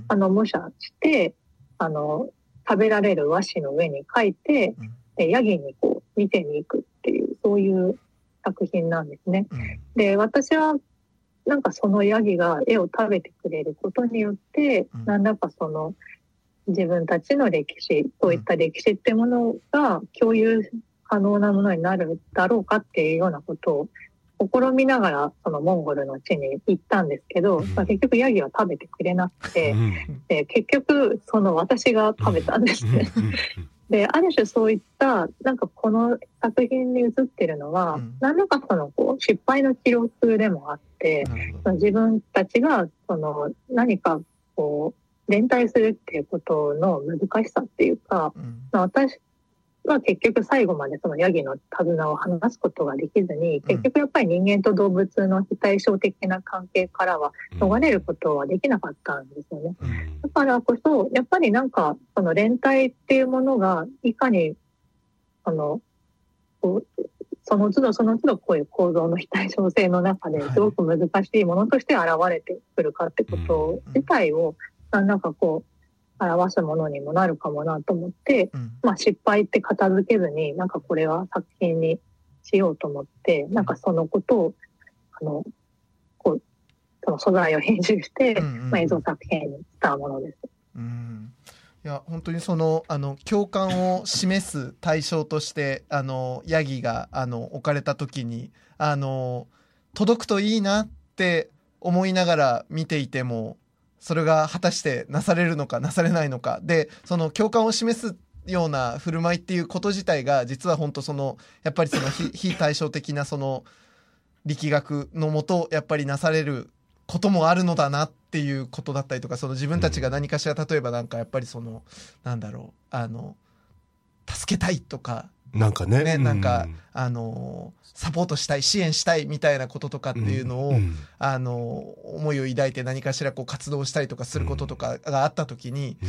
S3: あの模写してあの食べられる和紙の上に描いて、でヤギにこう見てに行くっていうそういう作品なんですね。うん、で私はなんかそのヤギが絵を食べてくれることによって、うん、何らかその自分たちの歴史そういった歴史ってものが共有可能なものになるだろうかっていうようなことを試みながらそのモンゴルの地に行ったんですけど、まあ、結局ヤギは食べてくれなくて、うん、で結局その私が食べたんですね。である種そういったなんかこの作品に映ってるのは、うん、何らかそのこう失敗の記録でもあって、自分たちがその何かこう連帯するっていうことの難しさっていうか、うん、私は結局最後までそのヤギの手綱を離すことができずに、結局やっぱり人間と動物の非対称的な関係からは逃れることはできなかったんですよね。だからこそ、やっぱりなんか、その連帯っていうものが、いかに、あの、その都度その都度こういう構造の非対称性の中ですごく難しいものとして現れてくるかってこと自体を、なんかこう、表すものにもなるかもなと思って、うん、まあ失敗って片付けずに、なんかこれは作品にしようと思って、なんかそのことを、あの、こう、その素材を編集して、うんうん、まあ、映像作品にしたものです。
S2: うんいや本当にそのあの共感を示す対象としてあのヤギがあの置かれた時にあの届くといいなって思いながら見ていてもそれが果たしてなされるのかなされないのか。でその共感を示すような振る舞いっていうこと自体が実は本当そのやっぱりその非 対照的なその力学のもとやっぱりなされることもあるのだなっていうことだったりとかその自分たちが何かしら例えばなんかやっぱりそのなんだろうあの助けたいとか
S1: なんかね。
S2: ねなんか、うん、あの、サポートしたい、支援したいみたいなこととかっていうのを、うん、あの、思いを抱いて何かしらこう活動したりとかすることとかがあった時に、うん、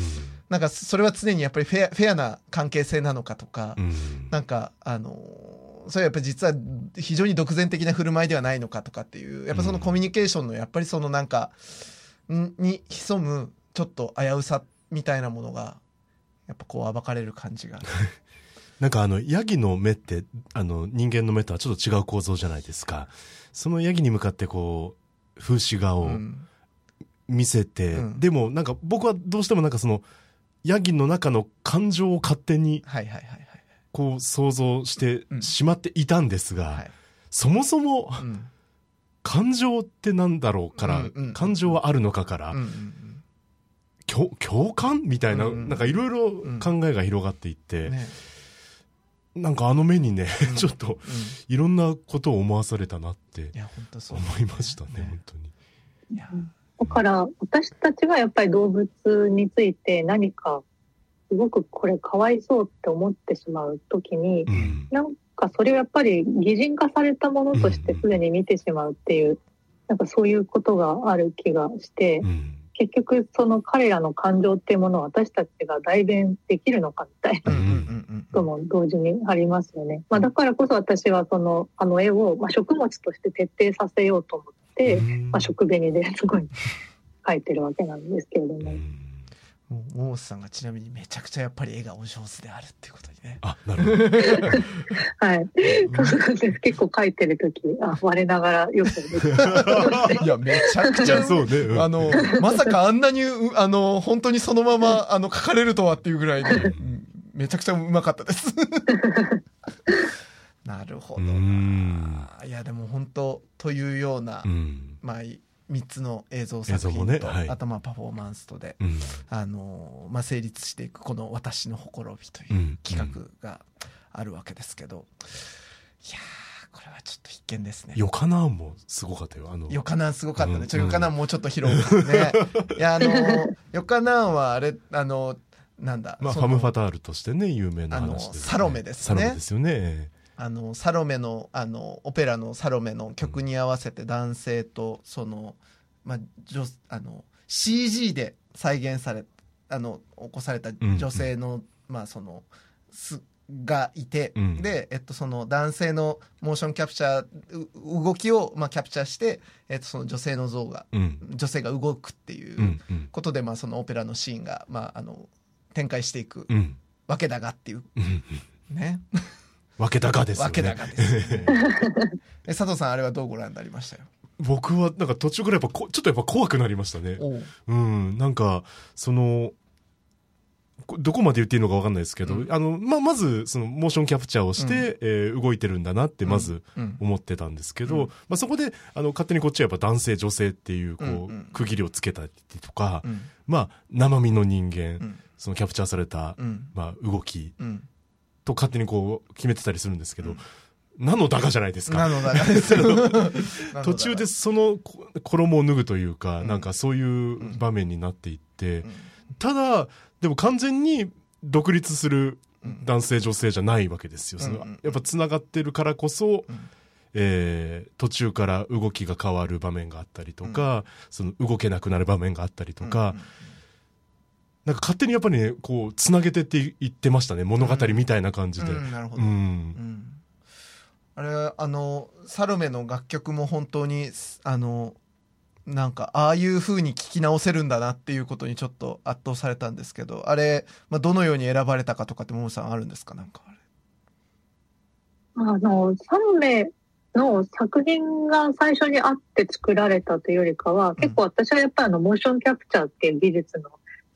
S2: なんかそれは常にやっぱりフェアフェアな関係性なのかとか、うん、なんか、あの、それはやっぱり実は非常に独善的な振る舞いではないのかとかっていう、やっぱそのコミュニケーションのやっぱりそのなんか、に潜むちょっと危うさみたいなものが、やっぱこう暴かれる感じが
S1: なんかあの、ヤギの目って、あの、人間の目とはちょっと違う構造じゃないですか。そのヤギに向かってこう、風刺画を見せて、うん、でもなんか僕はどうしてもなんかその、ヤギの中の感情を勝手に、こう想像してしまっていたんですが、そもそも、感情ってなんだろうから、感情はあるのかから、共感？みたいな、なんかいろいろ考えが広がっていって、ねなんかあの目にね、うん、ちょっと、いろんなことを思わされたなって思いましたね、ね。本当に。
S3: いや。だから私たちはやっぱり動物について何かすごくこれかわいそうって思ってしまう時に、うん、なんかそれをやっぱり擬人化されたものとしてすでに見てしまうっていう、うん、なんかそういうことがある気がして、うん、結局その彼らの感情っていうものを私たちが代弁できるのかみたいな。ことも同時にありますよね。まあ、だからこそ私はそのあの絵を、まあ、食物として徹底させようと思って、まあ、食紅ですごい描いてるわけなんですけれども。
S2: もうモースさんがちなみにめちゃくちゃやっぱり絵がお上手であるっていうことにね。
S1: あ、なるほど。
S3: はい。そうなんです。結構描いてる時、あ、我ながらよく
S2: いや、めちゃくちゃ、そうね、うん、あの、まさかあんなに、あの、本当にそのまま、あの、描かれるとはっていうぐらいに、めちゃくちゃうまかったです。なるほどな。いや、でも本当、というような、うん、まあ、3つの映像作品と、ねはい、あとまあパフォーマンスとで、うん、あのまあ、成立していくこの「私のほころび」という企画があるわけですけど、うん、いやこれはちょっと必見ですね。
S1: ヨカナンもすごかったよ。あの。
S2: ヨカナンすごかったね。ちょ、ヨカナンもうちょっと広くね。いや、あの、ヨカナンはあれ、あの、なんだ。
S1: まあ、ファム・ファタールとしてね、有名な話
S2: です、ね、サロメですね。サロ
S1: メですよね。
S2: あのサロメのあのオペラのサロメの曲に合わせて男性とその、まあ、女あの CG で再現されあの起こされた女性の、うん、まあそのすがいて、うん、で、えっと、その男性のモーションキャプチャー動きを、まあ、キャプチャーして、えっと、その女性の像が、うん、女性が動くっていうことで、まあ、そのオペラのシーンが、まあ、あの展開していくわけだがっていう、ね。
S1: わけだがです
S2: ね。わけだがです、ね。佐藤さん、あれはどうご覧になりましたよ？
S1: 僕は、なんか途中からやっぱこ、ちょっとやっぱ怖くなりましたね。う。ん、なんか、その、どこまで言っていいのか分かんないですけど、うん、あの、ま、まず、その、モーションキャプチャーをして、うん、えー、動いてるんだなって、まず、思ってたんですけど、うん、まあ、そこで、あの、勝手にこっちはやっぱ男性、女性っていう、こう、区切りをつけたりとか、まあ、生身の人間、そのキャプチャーされた、まあ、動き、と勝手にこう決めてたりするんですけど、なのだがじゃないですか。なのだがです 途中でその衣を脱ぐというか、なんかそういう場面になっていって、ただ、でも完全に独立する男性女性じゃないわけですよ。その
S2: うんうん。
S1: やっぱ繋がってるからこそ、
S2: うん。
S1: えー途中から動きが変わる場面があったりとか、その動けなくなる場面があったりとか、なんか勝手にやっぱりね、こう、繋げてって言ってましたね。物語みたいな感じで。
S2: うんうんなるほ
S1: う。
S2: ど、うんんあれあのサロメの楽曲も本当にあのなんかああいう風に聴き直せるんだなっていうことにちょっと圧倒されたんですけどあれ、まあ、どのように選ばれたかとかってももさんあるんですか？なんかあれ
S3: あの、サロメの作品が最初にあって作られたというよりかは、結構私はやっぱりあの、モーションキャプチャーっていう技術の、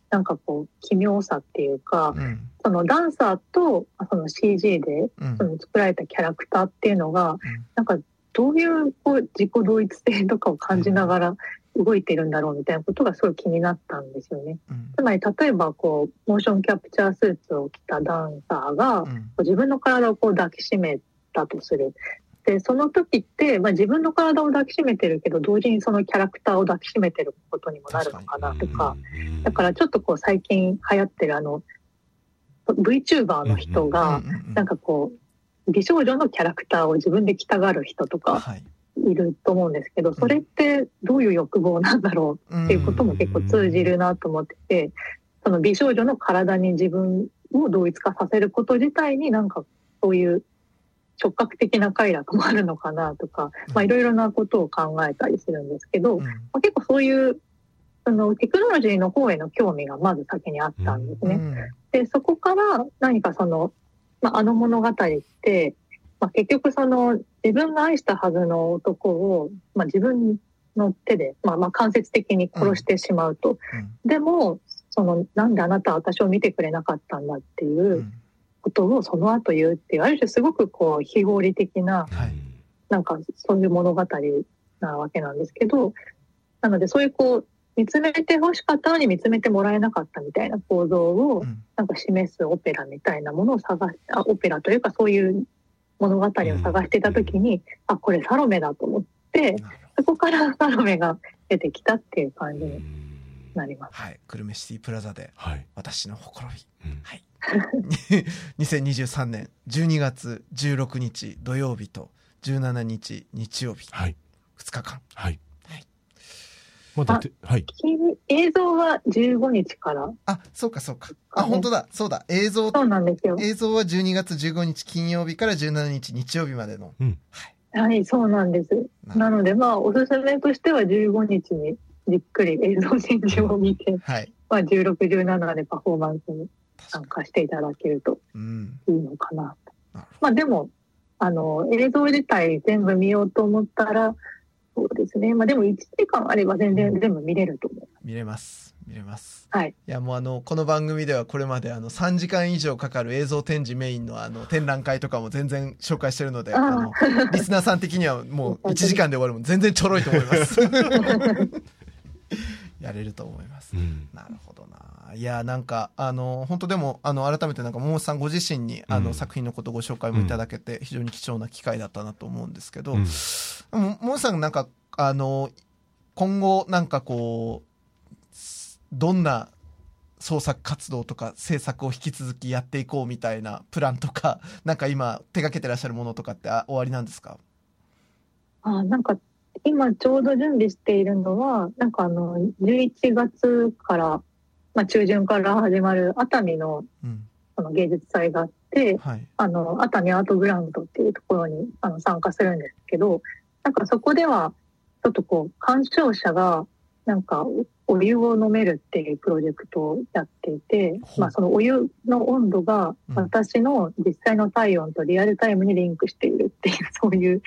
S3: なんかこう、奇妙さっていうか、
S2: うん。
S3: そのダンサーと、その CG で、
S2: うん。
S3: その作られたキャラクターっていうのが、
S2: ん。
S3: なんかどういうこう自己同一性とかを感じながら動いてるんだろうみたいなことがすごい気になったんですよね。
S2: うん。
S3: つまり例えばこう、モーションキャプチャースーツを着たダンサーが、
S2: うん。
S3: 自分の体をこう抱きしめたとする。で、その時って、まあ、自分の体を抱きしめてるけど、同時にそのキャラクターを抱きしめてることにもなるのかなとか、
S1: うん。
S3: だからちょっとこう最近流行ってるあの、VTuber の人が、なんかこう、美少女のキャラクターを自分で着たがる人とか
S2: はい。
S3: いると思うんですけど、それってどういう欲望なんだろうっていうことも結構通じるなと思ってて、その美少女の体に自分を同一化させること自体になんかそういう触覚的な快楽もあるのかなとか、まあいろいろなことを考えたりするんですけど、
S2: うん。
S3: まあ、結構そういうそのテクノロジーの方への興味がまず先にあったんですね。
S2: うん。
S3: で、そこから何かその、まあ、あの物語って、まあ、結局その自分が愛したはずの男を、まあ、自分の手で、まあ、まあ間接的に殺してしまうと。でも、その、なんであなたは私を見てくれなかったんだっていううんことをその後言うっていう、ある種すごくこう、非合理的な、
S2: はい。
S3: なんかそういう物語なわけなんですけど、なのでそういうこう、見つめて欲しかったのに見つめてもらえなかったみたいな構造を
S2: うん。
S3: なんか示すオペラみたいなものを探し、あオペラというかそういう物語を探していた時に、あ、これサロメだと思って、そこからサロメが出てきたっていう感じになります。
S2: はい。久留米シティプラザで
S1: はい。
S2: 私のほころび。
S1: うん。
S2: はい。2023年12月16日土曜日と17日日曜日
S1: はい。
S2: 2日間。
S1: はい
S2: はい。
S1: まだて、はい。
S3: 映像は15日から、
S2: あ、そうかそうか。あ、本当だ。そうだ。映像、
S3: そうなんですよ。
S2: 映像は12月15日金曜日から17日日曜日までの。
S1: うん
S2: はい。
S3: はい、そうなんです。なので、まあ、おすすめとしては15日にじっくり映像展示を見て、
S2: はい。
S3: まあ、16、17でパフォーマンスに参加していただけると
S2: うん。
S3: いいのかな。
S2: なるほ
S3: まあ、でも、あの、映像自体全部見ようと思ったら、そうですね。まあ、でも1時間あれば全然全部見れると思う。
S2: ど。見れます。見れます。
S3: はい。
S2: いやもうあの、この番組ではこれまであの3時間以上かかる映像展示メインのあの展覧会とかも全然紹介してるので、あ
S3: あ
S2: の、リスナーさん的にはもう1時間で終わるもん全然ちょろいと思います。やれると思います。
S1: うん。
S2: なるほどな。いや、なんか、あの、本当でも、あの、改めてなんか、桃さんご自身に、あの、
S1: うん
S2: 作品のことご紹介もいただけて、非常に貴重な機会だったなと思うんですけど、
S1: うん
S2: 桃さんなんか、あの、今後、なんかこう、どんな創作活動とか制作を引き続きやっていこうみたいなプランとか、なんか今手掛けてらっしゃるものとかってあ終わりなんですか？
S3: あなんか、今ちょうど準備しているのは、なんかあの、11月から、まあ中旬から始まる熱海の
S2: うん。
S3: その芸術祭があって、
S2: はい。
S3: あの、熱海アートグラウンドっていうところにあの参加するんですけど、なんかそこでは、ちょっとこう、鑑賞者が、なんか、お湯を飲めるっていうプロジェクトをやっていてまあそのお湯の温度が
S2: うん
S3: 私の実際の体温とリアルタイムにリンクしているっていう、そういう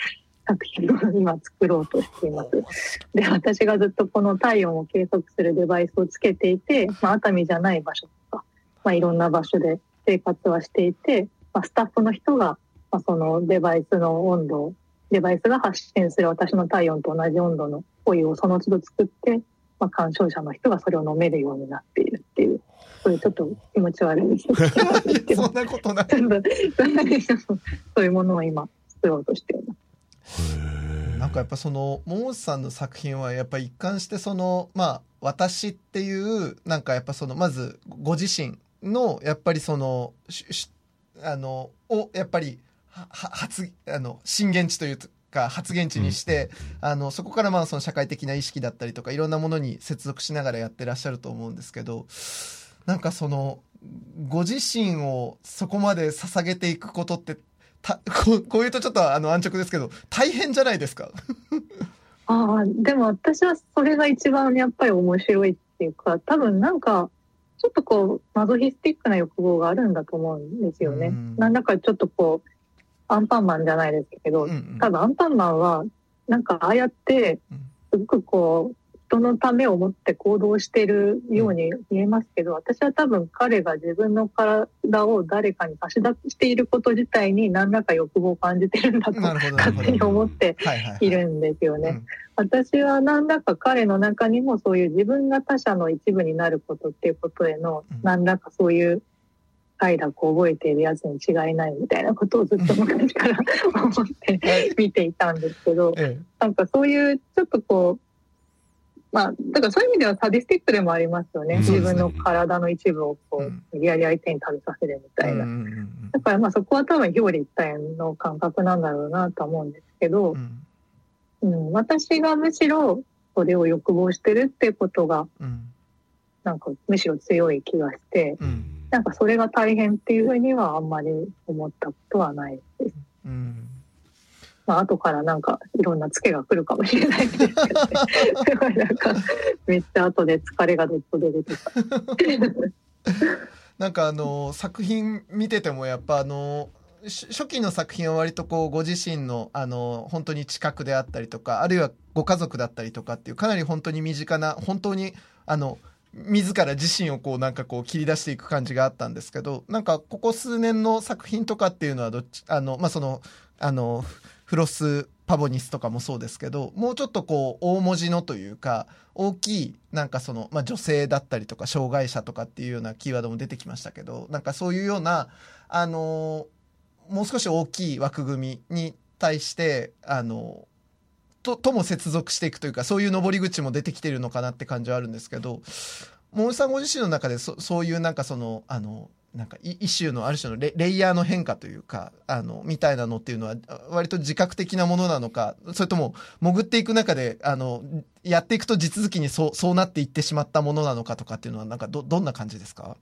S3: 作品を今作ろうとしています。で、私がずっとこの体温を計測するデバイスをつけていて、まあ、熱海じゃない場所とか、まあ、いろんな場所で生活はしていて、まあ、スタッフの人が、まあ、そのデバイスの温度を、デバイスが発信する私の体温と同じ温度のお湯をその都度作って、まあ、鑑賞者の人がそれを飲めるようになっているっていう、そういうちょっと気持ち悪いです けど
S2: そんなことない。
S3: そういうものを今作ろうとしています。
S2: なんかやっぱその桃さんの作品はやっぱ一貫してそのまあ私っていうなんかやっぱそのまずご自身のやっぱりそのあのをやっぱりは発あの震源地というか発言地にして、あのそこからまあその社会的な意識だったりとかいろんなものに接続しながらやってらっしゃると思うんですけどなんかそのご自身をそこまで捧げていくことってた ここういうとちょっとあの安直ですけど大変じゃないですか？
S3: ああでも私はそれが一番やっぱり面白いっていうか多分なんかちょっとこうマゾヒスティックな欲望があるんだと思うんですよね。ん。なんだかちょっとこうアンパンマンじゃないですけど、うんうん、多分アンパンマンはなんかああやってすごくこう人のためを思って行動してるように見えますけど、私は多分彼が自分の体を誰かに差し出していること自体に何らか欲望を感じてるんだと勝手に思っているんですよね。私は何らか彼の中にもそういう自分が他者の一部になることっていうことへの何らかそういう快楽を覚えているやつに違いないみたいなことをずっと昔から思って 見ていたんですけど、なんかそういうちょっとこうまあ、だからそういう意味ではサディスティックでもありますよね。自分の体の一部をこう、無理やり相手に食べさせるみたいな。だからまあそこは多分表裏一体の感覚なんだろうなと思うんですけど、うん、私がむしろそれを欲望してるってことが、なんかむしろ強い気がして、なんかそれが大変っていうふうにはあんまり思ったことはないです。うんまあ後からなんかいろんなツケが来るかもしれないですけど、ね、すごいなんかめっちゃ後で疲れがどっと出るとか。
S2: なんかあの作品見ててもやっぱあの初期の作品は割とこうご自身のあの本当に近くであったりとかあるいはご家族だったりとかっていうかなり本当に身近な本当にあの自ら自身をこうなんかこう切り出していく感じがあったんですけどなんかここ数年の作品とかっていうのはどっちあのまあそのあのフロスパボニスとかもそうですけどもうちょっとこう大文字のというか大きいなんかその、まあ、女性だったりとか障害者とかっていうようなキーワードも出てきましたけどなんかそういうようなあのもう少し大きい枠組みに対してあのととも接続していくというかそういう登り口も出てきてるのかなって感じはあるんですけど桃さんご自身の中でそそういうなんかそのあのなんかイシューのある種のレイヤーの変化というかあのみたいなのっていうのは割と自覚的なものなのかそれとも潜っていく中であのやっていくと地続きにそうそうなっていってしまったものなのかとかっていうのはなんかどどんな感じですか？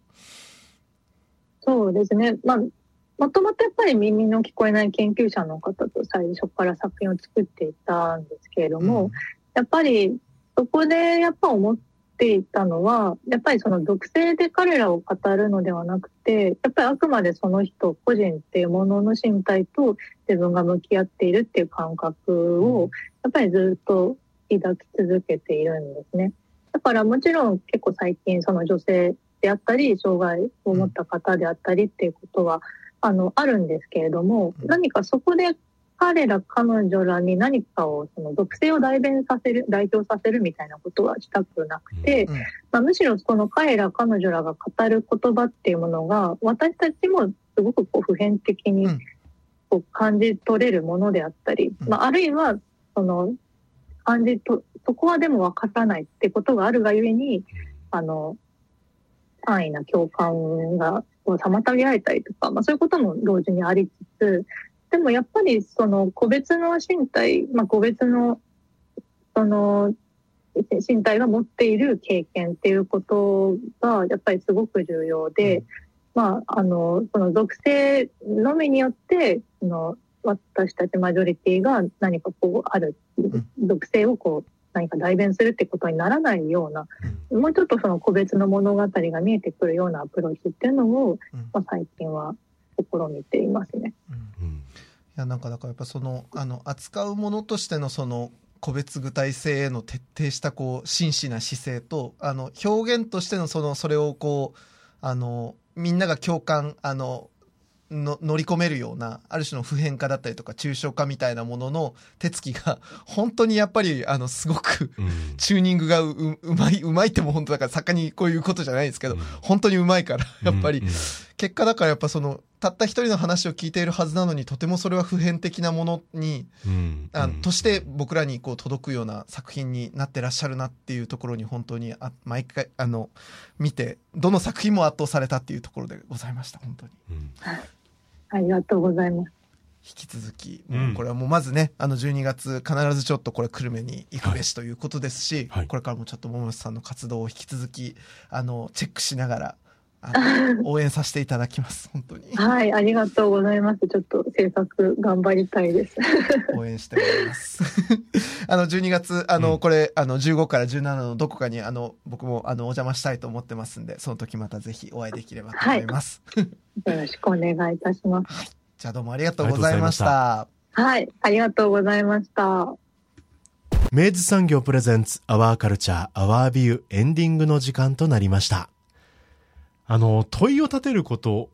S3: そうですね、まあ、もともとやっぱり耳の聞こえない研究者の方と最初から作品を作っていたんですけれども、うん、やっぱりそこでやっぱ思っていたのはやっぱりその属性で彼らを語るのではなくてやっぱりあくまでその人個人っていうものの身体と自分が向き合っているっていう感覚をやっぱりずっと抱き続けているんですね。だからもちろん結構最近その女性であったり障害を持った方であったりっていうことはあのあるんですけれども何かそこで彼ら彼女らに何かをその属性を代弁させる代表させるみたいなことはしたくなくて、うん、まあ、むしろその彼ら彼女らが語る言葉っていうものが私たちもすごくこう普遍的にこう感じ取れるものであったり、うん、まあ、あるいはその感じとそこはでも分からないってことがあるがゆえにあの安易な共感が妨げられたりとか、まあ、そういうことも同時にありつつでもやっぱりその個別の身体、まあ、個別のその身体が持っている経験っていうことがやっぱりすごく重要で、うん、まあ、あのその属性のみによってその私たちマジョリティが何かこうある属性をこう何か代弁するってことにならないような、もうちょっとその個別の物語が見えてくるようなアプローチっていうのを、まあ、最近は試みていますね。うん
S2: やなんかだからやっぱそのあの扱うものとしてのその個別具体性への徹底したこう真摯な姿勢とあの表現としてのそのそれをこうあのみんなが共感あのの乗り込めるようなある種の普遍化だったりとか抽象化みたいなものの手つきが 本当にやっぱりあのすごく、チューニングがううまいうまいっても本当だから作家にこういうことじゃないですけど、うん、本当にうまいからやっぱり、結果だからやっぱそのたった一人の話を聞いているはずなのにとてもそれは普遍的なものに、うん、あとして僕らにこう届くような作品になってらっしゃるなっていうところに本当にあ毎回あの見てどの作品も圧倒されたっていうところでございました本当に。うん
S3: ありがとうございます。
S2: 引き続き、
S1: うん。
S2: これはもうまずね、あの12月必ずちょっとこれ久留米に行くべしということですし、
S1: はい。
S2: これからもちょっと桃瀬さんの活動を引き続き、あの、チェックしながら、応援させていただきます。本当に。
S3: はい、ありがとうございます。ちょっと制作頑張りたいです。
S2: 応援しております。あの、12月、あの、
S1: うん
S2: これ、あの、15から17のどこかに、あの、僕も、あの、お邪魔したいと思ってますんで、その時またぜひお会いできればと思います。
S3: よろしくお願いいたします。
S2: じゃあどうもありがとうございました。
S3: はい、ありがとうございました。
S1: 明治産業プレゼンツアワーカルチャーアワービューエンディングの時間となりました。あの、問いを立てること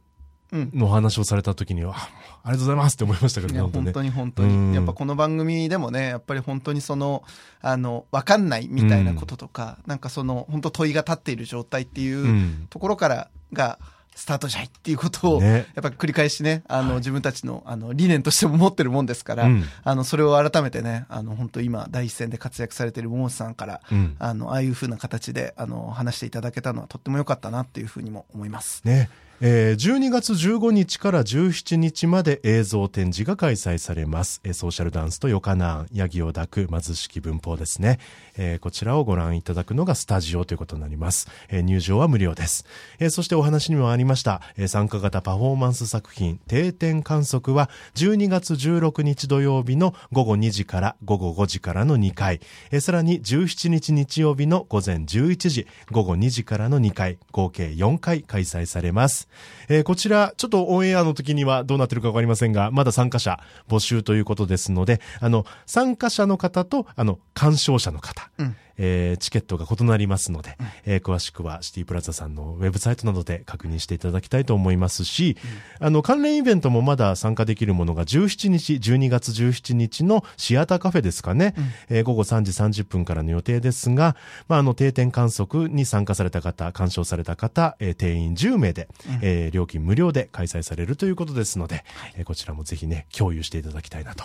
S2: うん。
S1: の話をされた時には、あありがとうございますって思いましたけどね、本当ね。
S2: 本当に本当
S1: うん
S2: に。やっぱこの番組でもね、やっぱり本当にその、あの、わかんないみたいなこととか、なんかその、本当問いが立っている状態っていううんところからが、スタートじゃいっていうことを、
S1: ね
S2: やっぱ繰り返しね、あの、
S1: はい
S2: 自分たちの、あの、理念としても持ってるもんですから、
S1: うん
S2: あの、それを改めてね、あの、本当今、第一線で活躍されている桃瀬さんから、
S1: うん
S2: あの、ああいう風な形で、あの、話していただけたのはとっても良かったなっていうふうにも思います。
S1: ね。えー12月15日から17日まで映像展示が開催されます。えーソーシャルダンスとヨカナーン、ヤギを抱く貧しき文法ですね。えーこちらをご覧いただくのがスタジオということになります。えー入場は無料です。えーそしてお話にもありました、え参加型パフォーマンス作品、定点観測は12月16日土曜日の午後2時から午後5時からの2回、えさらに17日日曜日の午前11時、午後2時からの2回、合計4回開催されます。えこちら、ちょっとオンエアの時にはどうなってるかわかりませんが、まだ参加者募集ということですので、あの、参加者の方と、あの、鑑賞者の方、
S2: うん。
S1: えーチケットが異なりますので、えー詳しくはシティプラザさんのウェブサイトなどで確認していただきたいと思いますし、あの、関連イベントもまだ参加できるものが17日、12月17日のシアターカフェですかね、えー午後3時30分からの予定ですが、まあ、あの、定点観測に参加された方、鑑賞された方、えー定員10名で、えー料金無料で開催されるということですので、えーこちらもぜひね、共有していただきたいなと。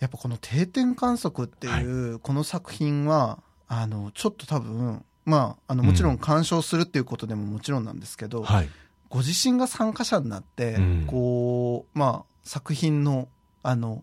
S2: やっぱこの定点観測っていう、この作品は、あの、ちょっと多分、まあ、あの、もちろん鑑賞するっていうことでももちろんなんですけど、
S1: はい。
S2: ご自身が参加者になって、
S1: うん
S2: こう、まあ、作品の、あの、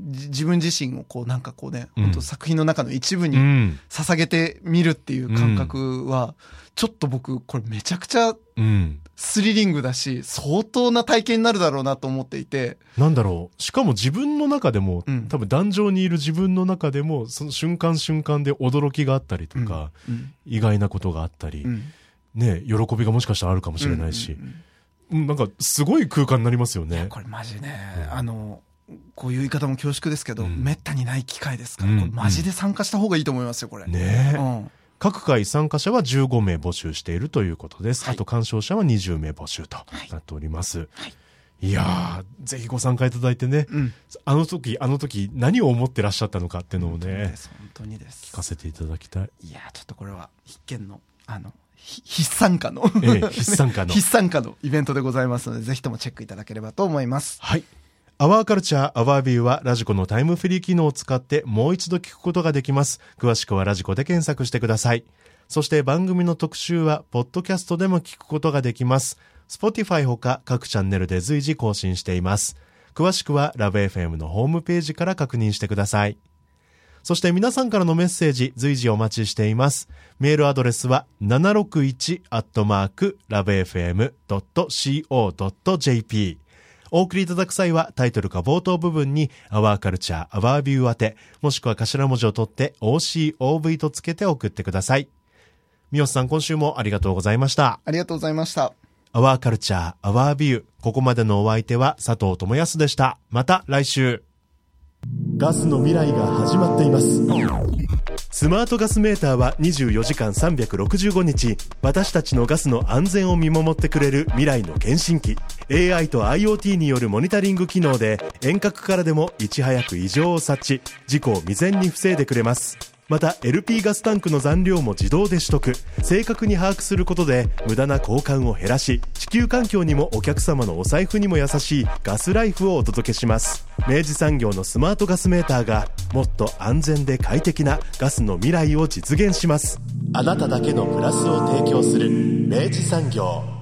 S2: じ自分自身をこう、なんかこうね、
S1: うん
S2: 本当作品の中の一部に
S1: うん。
S2: 捧げてみるっていう感覚は、ちょっと僕、これめちゃくちゃ
S1: うん。
S2: スリリングだし、相当な体験になるだろうなと思っていて、
S1: なんだろう。しかも自分の中でも、
S2: うん。
S1: 多分壇上にいる自分の中でも、その瞬間瞬間で驚きがあったりとか、
S2: うん。
S1: 意外なことがあったり、
S2: うん。
S1: ね、喜びがもしかしたらあるかもしれないし
S2: うん、
S1: なんかすごい空間になりますよね。
S2: これマジね、
S1: うん。
S2: あの、こういう言い方も恐縮ですけど、
S1: うん。
S2: めったにない機会ですから、
S1: うん。
S2: これマジで参加した方がいいと思いますよ、これ。
S1: ね。え
S2: うん。
S1: 各回参加者は15名募集しているということです。
S2: はい
S1: あと鑑賞者は20名募集となっております。い、やー、ぜひご参加いただいてね、
S2: うん。
S1: あの時、あの時何を思ってらっしゃったのかっていうのを
S2: 本当に
S1: ね
S2: で、す、本当にです
S1: 聞か。せていただきたい。
S2: いやーちょっとこれは必見の、あの、ひ必参加の、
S1: ええ必参加の
S2: 必参加のイベントでございますので、ぜひともチェックいただければと思います。
S1: はい。アワーカルチャーアワービューはラジコのタイムフリー機能を使ってもう一度聞くことができます。詳しくはラジコで検索してください。そして番組の特集はポッドキャストでも聞くことができます。Spotify ほか各チャンネルで随時更新しています。詳しくはラブ f m のホームページから確認してください。そして皆さんからのメッセージ随時お待ちしています。メールアドレスは 761-lovefm.co.jp お送りいただく際はタイトルか冒頭部分に Our Culture, Our View 宛て、もしくは頭文字を取って OCOV とつけて送ってください。三好さん今週もありがとうございました。
S2: ありがとうございました。
S1: Our Culture, Our View ここまでのお相手は佐藤智康でした。また来週。ガスの未来が始まっています。スマートガスメーターは24時間365日、私たちのガスの安全を見守ってくれる未来の検診機。AI と IoT によるモニタリング機能で、遠隔からでもいち早く異常を察知、事故を未然に防いでくれます。また LP ガスタンクの残量も自動で取得。正確に把握することで無駄な交換を減らし地球環境にもお客様のお財布にも優しいガスライフをお届けします。明治産業のスマートガスメーターがもっと安全で快適なガスの未来を実現します。あなただけのプラスを提供する明治産業。